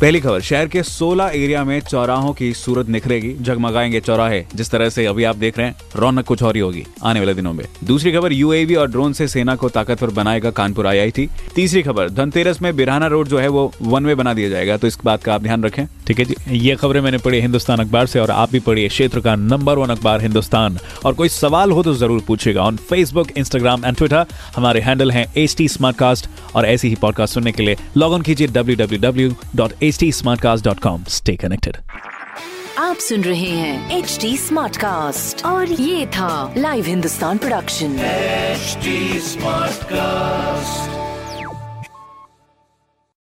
पहली खबर, शहर के 16 एरिया में चौराहों की सूरत निखरेगी, जगमगाएँगे चौराहे, जिस तरह से अभी आप देख रहे हैं, रौनक कुछ और ही होगी आने वाले दिनों में। दूसरी खबर यूएवी और ड्रोन से सेना को ताकतवर बनाएगा कानपुर आई थी तीसरी खबर, धनतेरस में बिरहाना रोड जो है, वो वन वे बना दिया जाएगा तो इस बात का आप ध्यान रखें। ठीक है जी? ये खबरें मैंने पढ़ी हिंदुस्तान अखबार से और आप भी पढ़िए क्षेत्र का नंबर वन अखबार हिंदुस्तान। और कोई सवाल हो तो ज़रूर पूछेगा on Facebook Instagram and Twitter हमारे हैंडल हैं एच टी और ऐसी ही पॉडकास्ट सुनने के लिए लॉग इन कीजिए W W W dot H T Smartcast dot com stay connected आप सुन रहे हैं एच टी स्मार्ट कास्ट और ये था live Hindustan production HD Smartcast.